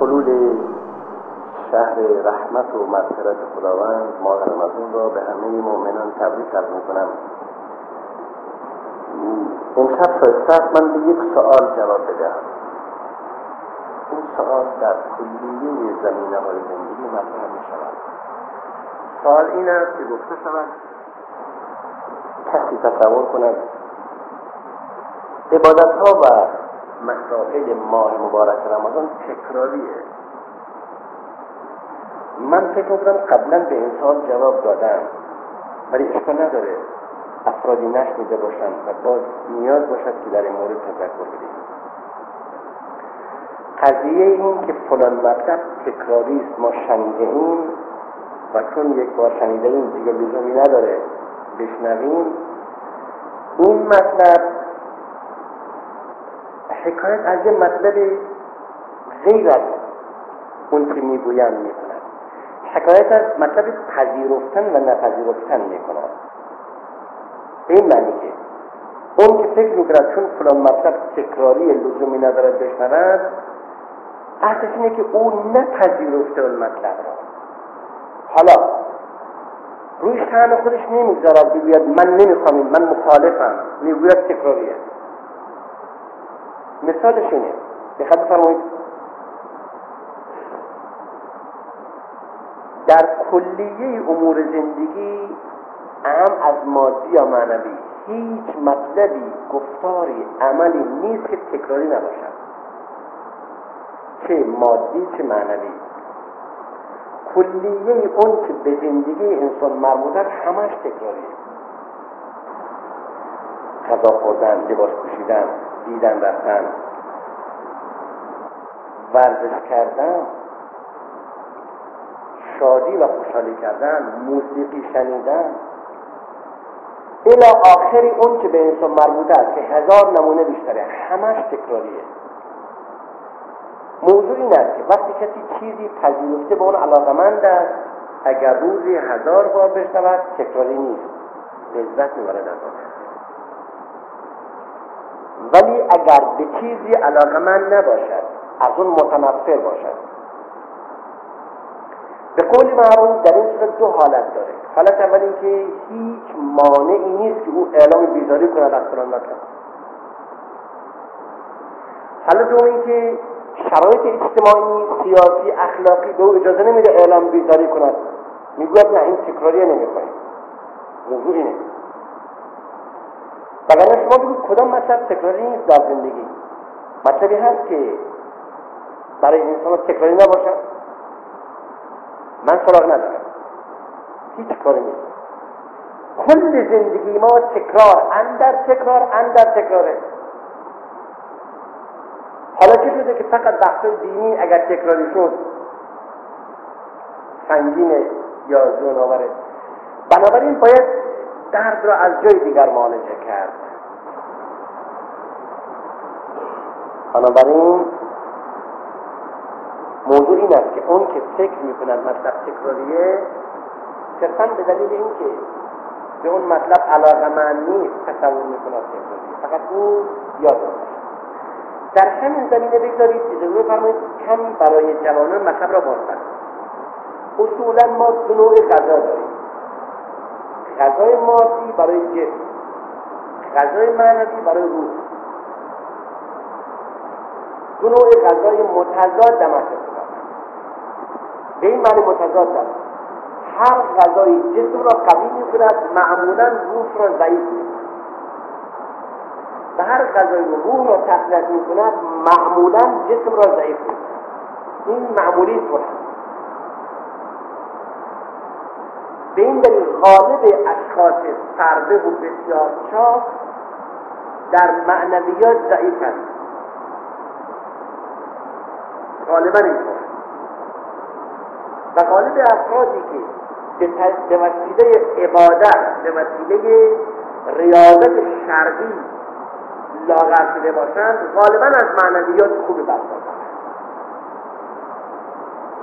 حلول شهر رحمت و مغفرت خداوند ماه رمضان را به همه مؤمنان تبریک عرض می‌کنم. امشب شایسته من به یک سوال جواب بدهم. این سوال در کلیه زمینه های زندگی مطرح می شود سوال این است که گفته شود کسی تصور کند عبادت ها و مسائل ماه مبارک رمضان تکراریه. من فکر می‌کنم قبلا به این سال جواب دادم ولی اشکال نداره. افرادی نشنیده باشند و باز نیاز باشد که در این مورد تذکر بدیم. قضیه این که فلان مطلب تکراری است ما شنیده ایم و چون یک بار شنیده ایم دیگه لزومی نداره بشنویم. این مطلب حکایت از یه مطلب غیر از اون که می‌گویند می‌کند. حکایت از مطلب پذیرفتن و نپذیرفتن می‌کند. به این معنی که اون که فکر می‌کند چون فلان مطلب تکراری لزومی ندارد بشنود اصلش اینه که او نپذیرفته اون مطلب را. حالا روی شهن خودش نمی‌گذارد بگوید من نمی‌خوام من مخالفم می‌گوید تکراریه. مثالش اینه. دقت بفرمایید. در کلیه امور زندگی ام از مادی یا معنوی هیچ مطلبی گفتاری عملی نیست که تکراری نباشد. چه مادی چه معنوی. کلیه اون که به زندگی انسان مربوط است همش تکراریه. غذا خوردن لباس پوشیدن دیدن رفتن. ورزش کردن شادی و خوشحالی کردن موسیقی شنیدن. الا آخری اون که به انسان مربوط است که هزار نمونه بیشتره همش تکراریه. موضوع این است که وقتی کسی چیزی پذیرفته به اون علاقمند است اگر روزی هزار بار بشنود تکراری نیست. لذت می‌برد از آن. ولی اگر به چیزی علاقمند نباشد از اون متنفر باشد. به قول معروف در این صورت دو حالت داره. حالت اول اینکه هیچ مانعی نیست که او اعلام بیزاری کند از فلان مطلب. حالا دوم اینکه شرایط اجتماعی سیاسی اخلاقی به او اجازه نمیده اعلام بیزاری کند. می‌گوید نه این تکراریه نمی‌خواهیم موضوع اینه وگرنه شما بگید کدام مطلب تکراری نیست در زندگی؟ مطلبی هست که برای انسان تکراری نباشد. من سراغ ندارم. هیچ کاری نیست. کل زندگی ما تکرار اندر تکرار اندر تکراره. حالا چه شده که فقط بحث دینی اگر تکراری شد سنگینه یا زون آوره بنابراین باید درد را از جای دیگر معالجه کرد. بنابراین موضوع این است که اون که فکر می‌کند مطلب تکراریه صرفا به دلیل اینکه به اون مطلب علاقه من نیست تصور می‌کند تکراریه. فقط او یاد در همین زمینه بگذارید اجازه فرمایید کمی برای جوانان مطلب را باز اصولا ما دو نوع غذا داریم. غذای مادی برای جسم غذای معنوی برای روح. دو نوع غذای متضاد در به این معنی متضاد است هر غذای جسم را قوی می کند معمولا روح را ضعیف می و هر غذای روح را تقویت می کند معمولا جسم را ضعیف می این معمولی طور به این دلیل غالب اشخاص فرده و بسیار چاک در معنویات ضعیف هست غالبا اینطور و غالب افرادی که به وسیله عبادت به وسیله ریاضت شرعی لاغر شده باشند غالبا از معنویات خوبی برخوردارند.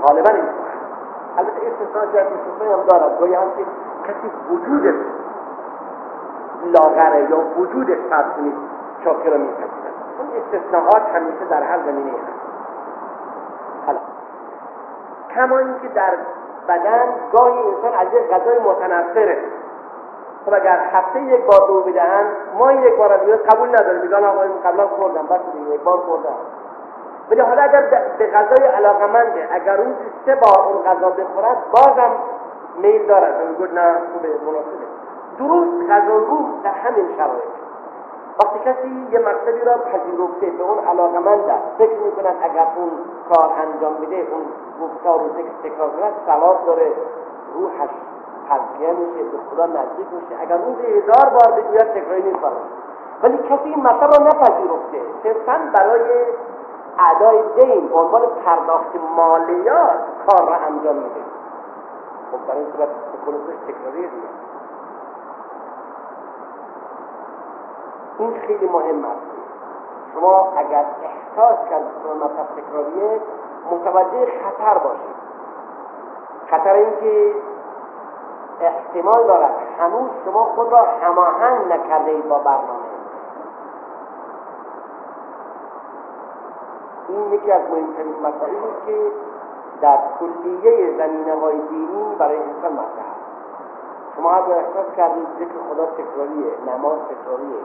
غالبا این البته استثناء در استثناء هم دارد گاهی هست که کسی وجودش لاغره یا وجودش فرض کنید شاکر را میپذیرد. اون استثناءات همیشه در هر زمینه هست. حالا کما اینکه در بدن گاهی انسان از یک غذای متنفره. خب اگر هفته یک بار دو بدهن ما یک بار قبول نداره میگن آقا قبلا خوردم بس یک بار خوردم. ولی حالا اگر به غذای علاقمنده اگر روز سه بار اون غذا بخورد بازم میل دارد. میگه نه خوبه مناسبه. درست غذا رو در همین شرایط. وقتی کسی یه مقصدی را پذیرفته به اون علاقمند است فکر می‌کند اگر اون کار انجام بده اون گفتار رو تکرار کند ثواب داره. روحش تزکیه میشه به خدا نزدیک میشه. اگر روز هزار بار بگوید تکراری نیست ولی کسی این مطلب را نپذیرفته صرفا برای ادای دین به عنوان پرداخت مالیات کار را انجام میده. خب برای این صورت تکراری دیگه. این خیلی مهم است. شما اگر احساس کردید که مطلب تکراریه متوجه خطر باشید. خطر اینکه احتمال دارد هنوز شما خود را هماهنگ نکرده اید با برنامه. این یکی از مهمترین مسائلی که در کلیه زمینه های دینی برای انسان مطرح است. شما اگر احساس کردید ذکر خدا تکراریه نماز تکراریه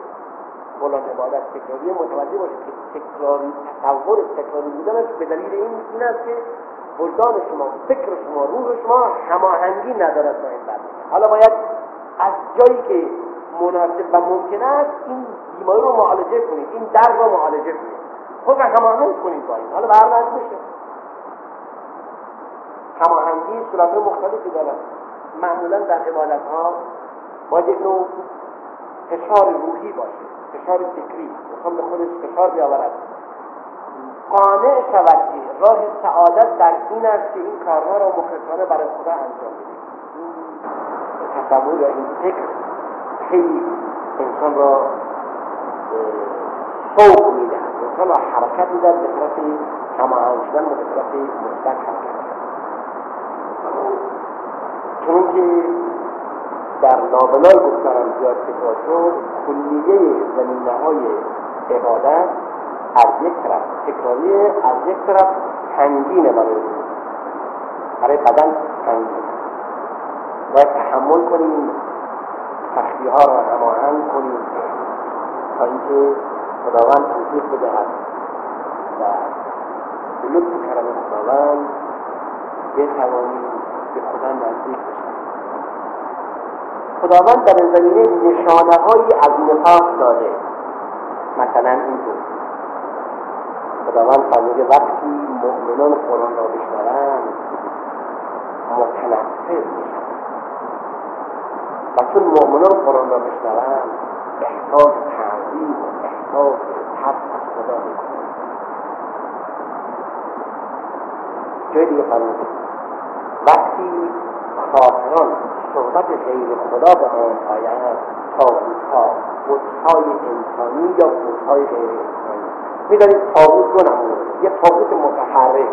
فلان عبادت تکراری متوجه باشید که تکراری تصور تکراری بودنش به دلیل این این است که وجدان شما فکر شما روح شما هماهنگی ندارد با این حالا باید از جایی که مناسب و ممکن است این بیماری رو معالجه کنید این درد رو معالجه کنید. خود را هماهنگ کنید با این. حالا برنامه بشه هماهنگی صورت مختلفی دارد معمولا در عبادت ها باید یک نوع فشار روحی باشه. فشار فکری. می‌خوام به خودش فشار بیاورد. قانع شود که راه سعادت در این است که این کارها را مخلصانه برای خدا انجام بده. این تصور یا این فکر خیلی انسان را سوق می‌دهد انسان حرکت می‌دهد به طرف هماهنگ شدن و به طرف مثبت حرکت چون که در لابلای گفتارم زیاد تکرار شد کلیه زمینه های عبادت از یک طرف تکراری از یک طرف سنگینه برای برای بدن سنگین باید تحمل کنیم سختی ها را هماهنگ کنیم تا اینکه خداوند توفیق بدهد و به لطف کرم خداوند بتوانیم به خدا نزدیک بشیم خداوند در زمینه نشانه هایی از نفاق داده. مثلا اینطور. خداوند فرموده وقتی مؤمنان قرآن را بشنوند متنفر میشن و چون مؤمنان قرآن را بشنوند احساس تب از خدا جای دیگه وقتی کافران صحبت غیر خدا به آن آید تابوت ها بودهای انسانی یا بودهای غیر انسانی. می‌دانید تابوت دو نمونه. یه تابوت متحرک.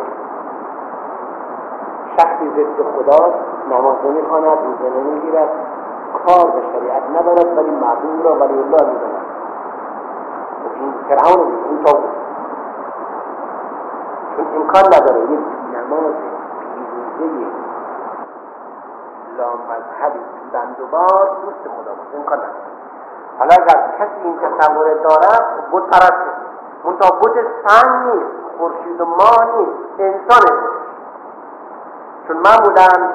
شخصی ضد خدا نماز نمی‌خواند روزه نمی‌گیرد کار به شریعت ندارد ولی معبود را ولی الله می‌داند. فرعون این تابوت چون امکان نداره یک نماز پیروزه اسلام مذهبی بند و بار دوست خدا باشه. امکان نداره. حالا اگر کسی این تصور دارد بود پرسته منتها بود سنگ نیست خورشید و ماه نیست انسان چون معمولا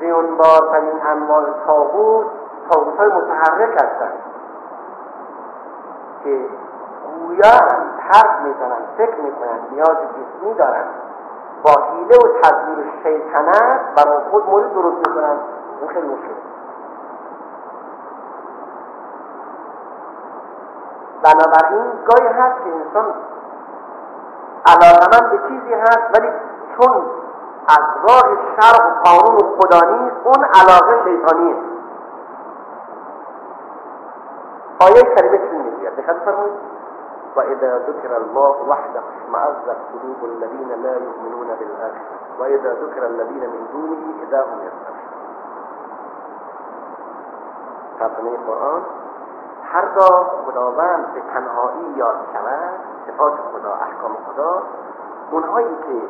زیونبارترین انواع تابوت تابوت های متحرک هستند. که گویا حرف می‌زنند فکر می‌کنند نیاز جسمی دارند با حیله و تدبیر شیطنت برای خود مورد درست می‌کنن این خیلی مشکل. بنابراین گاهی هست که انسان علاقمند به چیزی هست ولی چون از راه شرق و قانون و خدا نیست اون علاقه شیطانیه. آیه کریمه چی دقت فرمایید وإذا ذكر الله وحده اشمأزت قلوب الذين لا يؤمنون بالآخرة. وإذا ذكر الذين من دونه إذا هم يستبشرون. ترجمه قرآن هرگاه خداوند به تنهایی یاد شود صفات خدا احکام خدا اونهایی که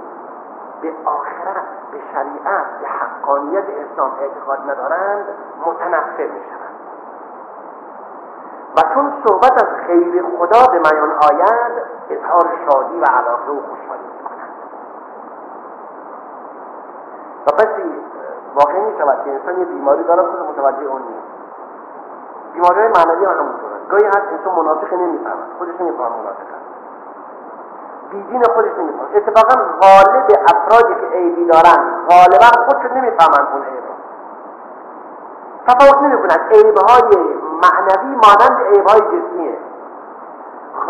به آخرت به شریعت به حقانیت اسلام اعتقاد ندارند متنفر می شوند و چون صحبت از خیر خدا به میان آید اظهار شادی و علاقه و خوشحالی و واقع می شود که انسان یه بیماری داره خود متوجه اون نیست. بیماری های معنوی هم همونطور گاهی هست انسان منافقه نمی‌فهمد. خودش نمیفهم منافق هست بیدین خودش نمیفهم اتفاقا غالب افرادی که عیبی دارن غالبا خودشون نمی‌فهمن اون عیب تفاوت نمی‌کنن عیبهای معنوی مانند عیبهای جسمیه.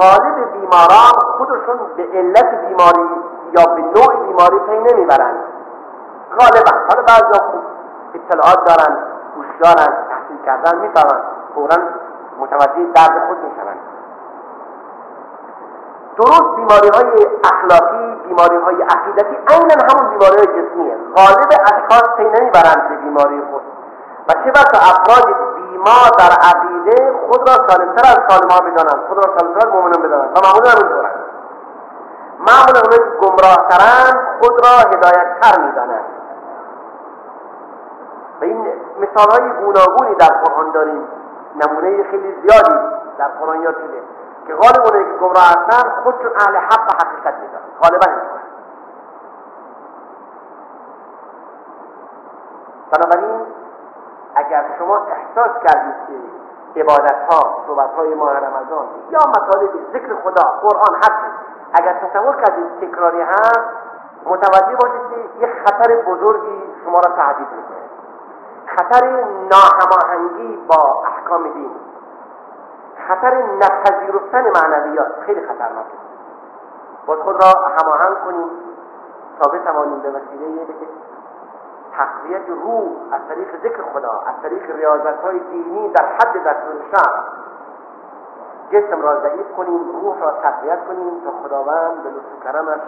غالب بیماران خودشون به علت بیماری یا به نوع بیماری پی نمی‌برند غالبا. حالا بعضی خوب اطلاعات دارن هوشیارن تحصیل کردن می‌فهمن. فورا متوجه درد خود می‌شوند. درست بیماری های اخلاقی بیماری های عقیدتی عینا همون بیماری های جسمیه. غالب اشخاص پی نمی‌برند به بیماری خود. و چه بسا افراد بیمار در عقیده خود را سالمتر از سالمها بدانند خود را سالمتر از مؤمنان بدانند و معمولا همینطورند معمولا اونایی که گمراهترند خود را هدایتتر می‌دانند و این مثال های گوناگونی در قرآن داریم. نمونه خیلی زیادی در قرآن یاد شده که غالب اونایی که گمراه هستن خودشون اهل حق و حقیقت میدن غالبا اینطور. بنابراین اگر شما احساس کردید که عبادت ها صحبت های ماه رمضان یا مطالب ذکر خدا قرآن هست اگر تصور کردید تکراری هست متوجه باشید که یک خطر بزرگی شما را تهدید می‌کنه. خطر ناهماهنگی با احکام دین. خطر نپذیرفتن معنویات خیلی خطرناکه. باید خود را هماهنگ کنیم تا بتوانیم به وسیله تقویت روح از طریق ذکر خدا از طریق ریاضت های دینی در حد دستور شرع جسم را ضعیف کنیم روح را تقویت کنیم تا خداوند به لطف کرمش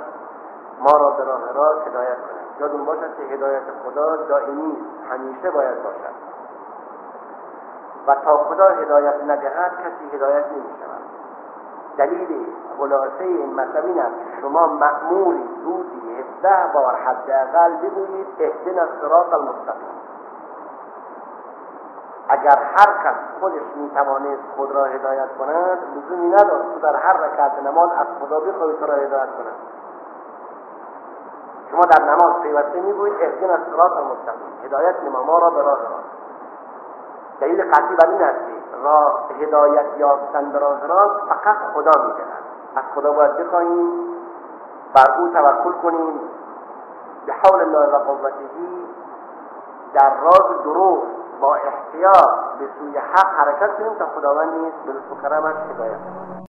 ما را به راه راست هدایت کند. یادون باشد که هدایت خدا دائمی همیشه باید باشد. و تا خدا هدایت ندهد کسی هدایت نمی شود دلیل خلاصه این مطلب این است. شما مأموری روزی هفده بار حداقل بگویید اهدنا الصراط المستقیم. اگر هر کس خودش می‌توانست خود را هدایت کند لزومی ندارد تو در هر رکعت نماز از خدا بخواهی تو را هدایت کند. شما در نماز پیوسته می‌گویید اهدنا الصراط المستقیم. هدایت نما ما را به راه راست دلیل قطعی بر این است راه هدایت یافتن به راه راست فقط خدا می‌دهد. از خدا باید بخواهیم بر او توکل کنیم. به حول الله و قوته در راز درست با احتیاط به سوی حق حرکت کنیم تا خداوند نیز به لطف و کرمش هدایت